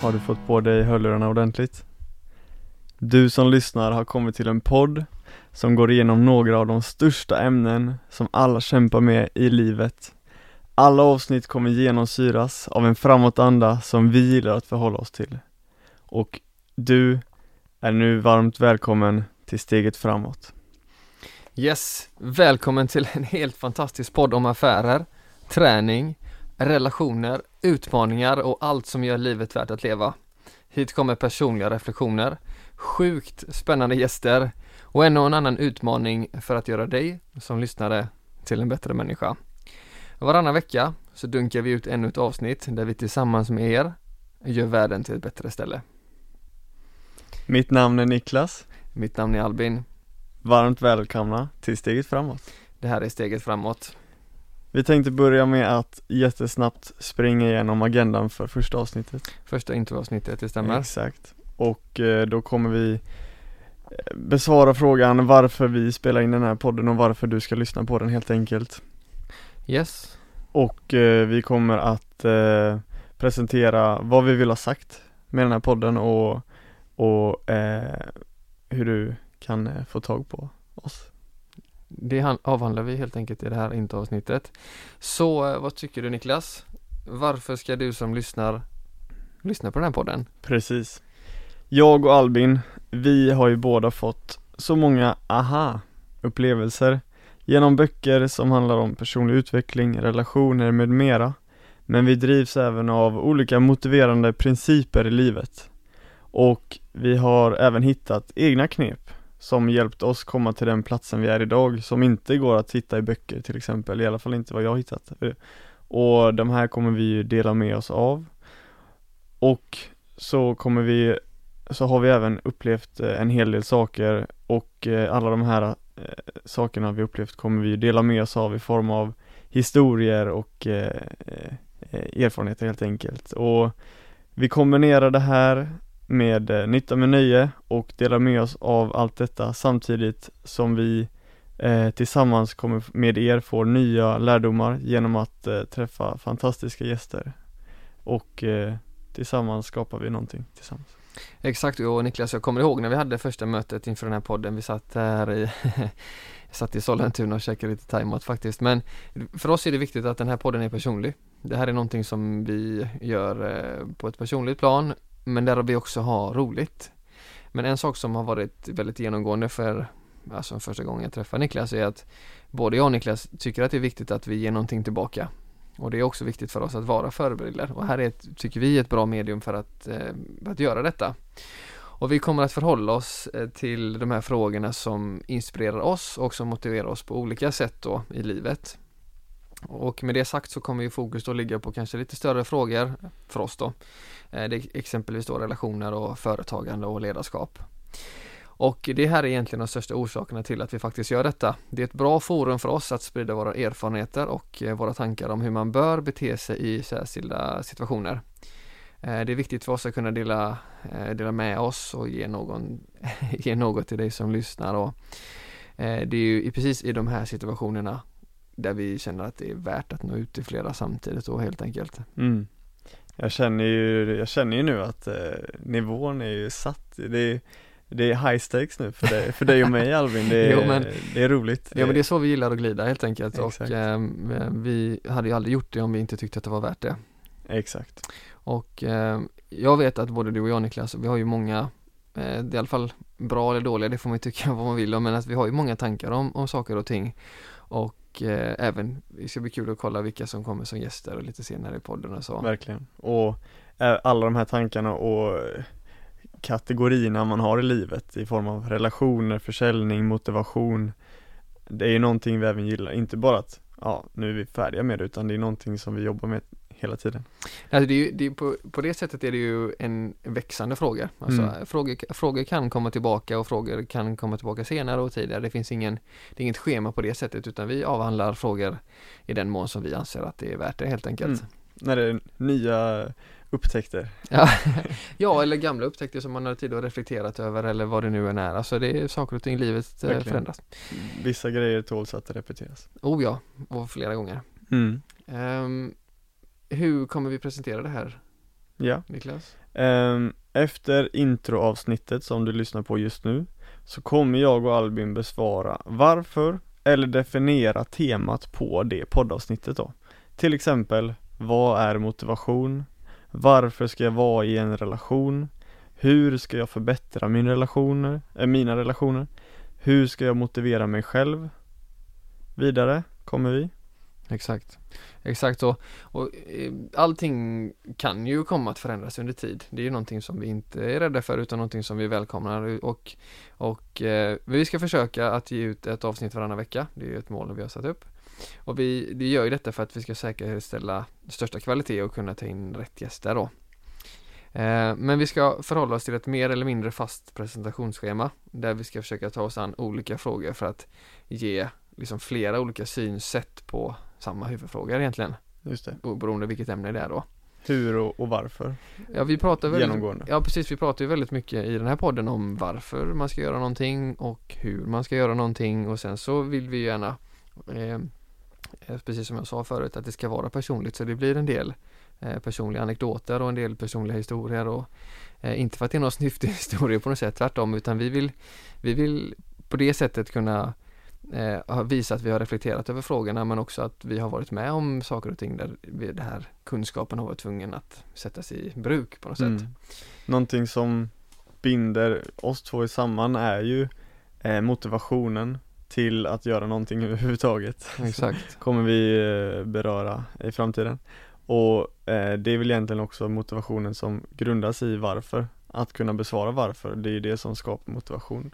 har du fått på dig hörlurarna ordentligt? Du som lyssnar har kommit till en podd som går igenom några av de största ämnen som alla kämpar med i livet. Alla avsnitt kommer genomsyras av en framåtanda som vi gillar att förhålla oss till. Och du är nu varmt välkommen till Steget Framåt. Yes, välkommen till en helt fantastisk podd om affärer, träning, relationer, utmaningar och allt som gör livet värt att leva. Hit kommer personliga reflektioner, sjukt spännande gäster och en och en annan utmaning för att göra dig som lyssnare till en bättre människa. Varannan vecka så dunkar vi ut ännu ett avsnitt där vi tillsammans med er gör världen till ett bättre ställe. Mitt namn är Niklas. Mitt namn är Albin. Varmt välkomna till Steget Framåt. Det här är Steget Framåt. Vi tänkte börja med att jättesnabbt springa igenom agendan för första avsnittet. Första introavsnittet, det stämmer. Exakt. Och eh, då kommer vi eh, besvara frågan varför vi spelar in den här podden och varför du ska lyssna på den helt enkelt. Yes. Och eh, vi kommer att presentera vad vi vill ha sagt med den här podden och, och eh, hur du kan få tag på oss. Det avhandlar vi helt enkelt i det här introavsnittet. Så eh, vad tycker du Niklas? Varför ska du som lyssnar lyssna på den här podden? Precis. Jag och Albin, vi har ju båda fått så många aha-upplevelser genom böcker som handlar om personlig utveckling, relationer med mera. Men vi drivs även av olika motiverande principer i livet. Och vi har även hittat egna knep som hjälpt oss komma till den platsen vi är idag, som inte går att hitta i böcker till exempel, i alla fall inte vad jag har hittat. Eh, och de här kommer vi ju dela med oss av. Och så kommer vi, så har vi även upplevt eh, en hel del saker och eh, alla de här sakerna vi upplevt kommer vi dela med oss av i form av historier och erfarenheter helt enkelt. Och vi kombinerar det här med eh, nytta med nöje och dela med oss av allt detta samtidigt som vi eh, tillsammans kommer med er få nya lärdomar genom att eh, träffa fantastiska gäster och eh, tillsammans skapar vi någonting tillsammans. Exakt och Niklas jag kommer ihåg när vi hade första mötet inför den här podden, vi satt här i satt i Sollentuna och käkade lite thaimat faktiskt men för oss är det viktigt att den här podden är personlig. Det här är någonting som vi gör eh, på ett personligt plan men där vi också har roligt. Men en sak som har varit väldigt genomgående för, alltså första gången jag träffar Niklas är att både jag och Niklas tycker att det är viktigt att vi ger någonting tillbaka. Och det är också viktigt för oss att vara förebilder och här är, ett, tycker vi, ett bra medium för att, eh, för att göra detta. Och vi kommer att förhålla oss eh, till de här frågorna som inspirerar oss och som motiverar oss på olika sätt då i livet. Och med det sagt så kommer ju fokus då ligga på kanske lite större frågor för oss då. Eh, det är exempelvis då relationer och företagande och ledarskap. Och det här är egentligen de största orsakerna till att vi faktiskt gör detta. Det är ett bra forum för oss att sprida våra erfarenheter och eh, våra tankar om hur man bör bete sig i särskilda situationer. Eh, det är viktigt för oss att kunna dela, dela med oss och ge, någon, ge något till dig som lyssnar. Och det är ju precis i de här situationerna där vi känner att det är värt att nå ut till flera samtidigt då helt enkelt. Mm. Jag känner ju, jag känner ju nu att eh, nivån är ju satt, det är, det är high stakes nu för dig, för dig och mig Alvin, det är, jo, men, det är roligt. Ja men det är så vi gillar att glida helt enkelt. Exakt. och eh, vi hade ju aldrig gjort det om vi inte tyckte att det var värt det. Exakt. Och eh, jag vet att både du och jag Niklas, vi har ju många eh, det är i alla fall bra eller dåliga, det får man ju tycka vad man vill om, men att vi har ju många tankar om, om saker och ting. Och eh, även, det ska bli kul att kolla vilka som kommer som gäster och lite senare i podden och så. Verkligen, och eh, alla de här tankarna och kategorierna man har i livet i form av relationer, försäljning, motivation. Det är ju någonting vi även gillar, inte bara att ja, nu är vi färdiga med det utan det är någonting som vi jobbar med hela tiden. Alltså det är ju, det är på, på det sättet är det ju en växande fråga. Alltså mm. frågor, frågor kan komma tillbaka och frågor kan komma tillbaka senare och tidigare. Det finns ingen, det är inget schema på det sättet utan vi avhandlar frågor i den mån som vi anser att det är värt det helt enkelt. Mm. När det är nya upptäckter. Ja, ja, eller gamla upptäckter som man har tid att reflektera över eller vad det nu än är. Alltså det är saker och ting, livet eh, Verkligen. förändras. Vissa grejer tåls att repeteras. Oh ja, och flera gånger. Mm. Um, hur kommer vi presentera det här? Ja Niklas? Ehm, Efter introavsnittet som du lyssnar på just nu så kommer jag och Albin besvara varför eller definiera temat på det poddavsnittet då. Till exempel, vad är motivation? Varför ska jag vara i en relation? Hur ska jag förbättra min relationer, äh, mina relationer? Hur ska jag motivera mig själv? Vidare kommer vi. Exakt, exakt så. Och eh, allting kan ju komma att förändras under tid. Det är ju någonting som vi inte är rädda för utan någonting som vi välkomnar och, och eh, vi ska försöka att ge ut ett avsnitt varannan vecka. Det är ju ett mål vi har satt upp. Och vi, vi gör ju detta för att vi ska säkerställa största kvalitet och kunna ta in rätt gäster då. Eh, men vi ska förhålla oss till ett mer eller mindre fast presentationsschema där vi ska försöka ta oss an olika frågor för att ge liksom flera olika synsätt på samma huvudfråga egentligen Just det. beroende vilket ämne det är då. Hur och, och varför? Ja vi pratar väldigt, Genomgående. ja precis vi pratar ju väldigt mycket i den här podden om varför man ska göra någonting och hur man ska göra någonting och sen så vill vi gärna eh, eh, precis som jag sa förut att det ska vara personligt så det blir en del eh, personliga anekdoter och en del personliga historier och eh, inte för att det är någon snyftig historia på något sätt tvärtom utan vi vill vi vill på det sättet kunna eh, har visat att vi har reflekterat över frågorna men också att vi har varit med om saker och ting där vi, det här kunskapen har varit tvungen att sättas i bruk på något sätt. Mm. Någonting som binder oss två samman är ju eh, motivationen till att göra någonting överhuvudtaget. Exakt. kommer vi eh, beröra i framtiden. Och eh, det är väl egentligen också motivationen som grundas i varför. Att kunna besvara varför, det är ju det som skapar motivation.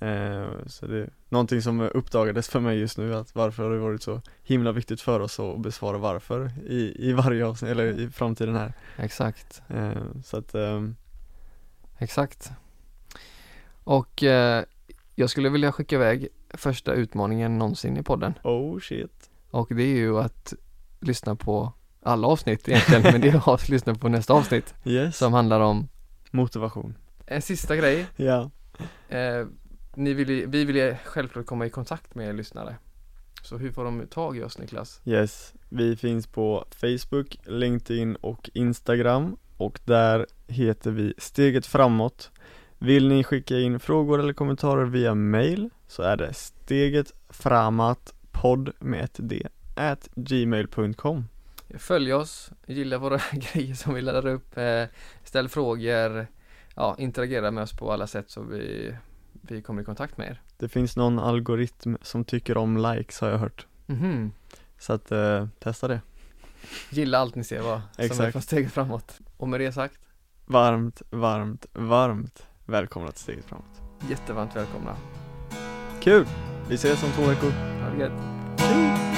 Eh, så det är någonting som uppdagades för mig just nu, att varför har det varit så himla viktigt för oss att besvara varför i, i varje avsnitt, eller i framtiden här. Exakt. Eh, så att, ehm, Exakt. Och eh, jag skulle vilja skicka iväg första utmaningen någonsin i podden. oh shit. Och det är ju att lyssna på alla avsnitt egentligen, men det är att lyssna på nästa avsnitt Yes. som handlar om Motivation. en sista grej. Ja. Eh, ni vill, vi vill ju självklart komma i kontakt med er lyssnare. Så hur får de tag i oss Niklas? Yes, vi finns på Facebook, LinkedIn och Instagram och där heter vi Steget Framåt. Vill ni skicka in frågor eller kommentarer via mail så är det steget framåt podd med ett d at gmail.com Följ oss, gilla våra grejer som vi laddar upp, eh, ställ frågor, ja interagera med oss på alla sätt så vi, vi kommer i kontakt med er. Det finns någon algoritm som tycker om likes har jag hört Mhm. Så att eh, testa det Gilla allt ni ser va? Som är från steget framåt. Och med det sagt, Varmt, varmt, varmt välkomna till Steget Framåt jättevarmt välkomna. Kul! Vi ses om två veckor Ha det gött. Tjing!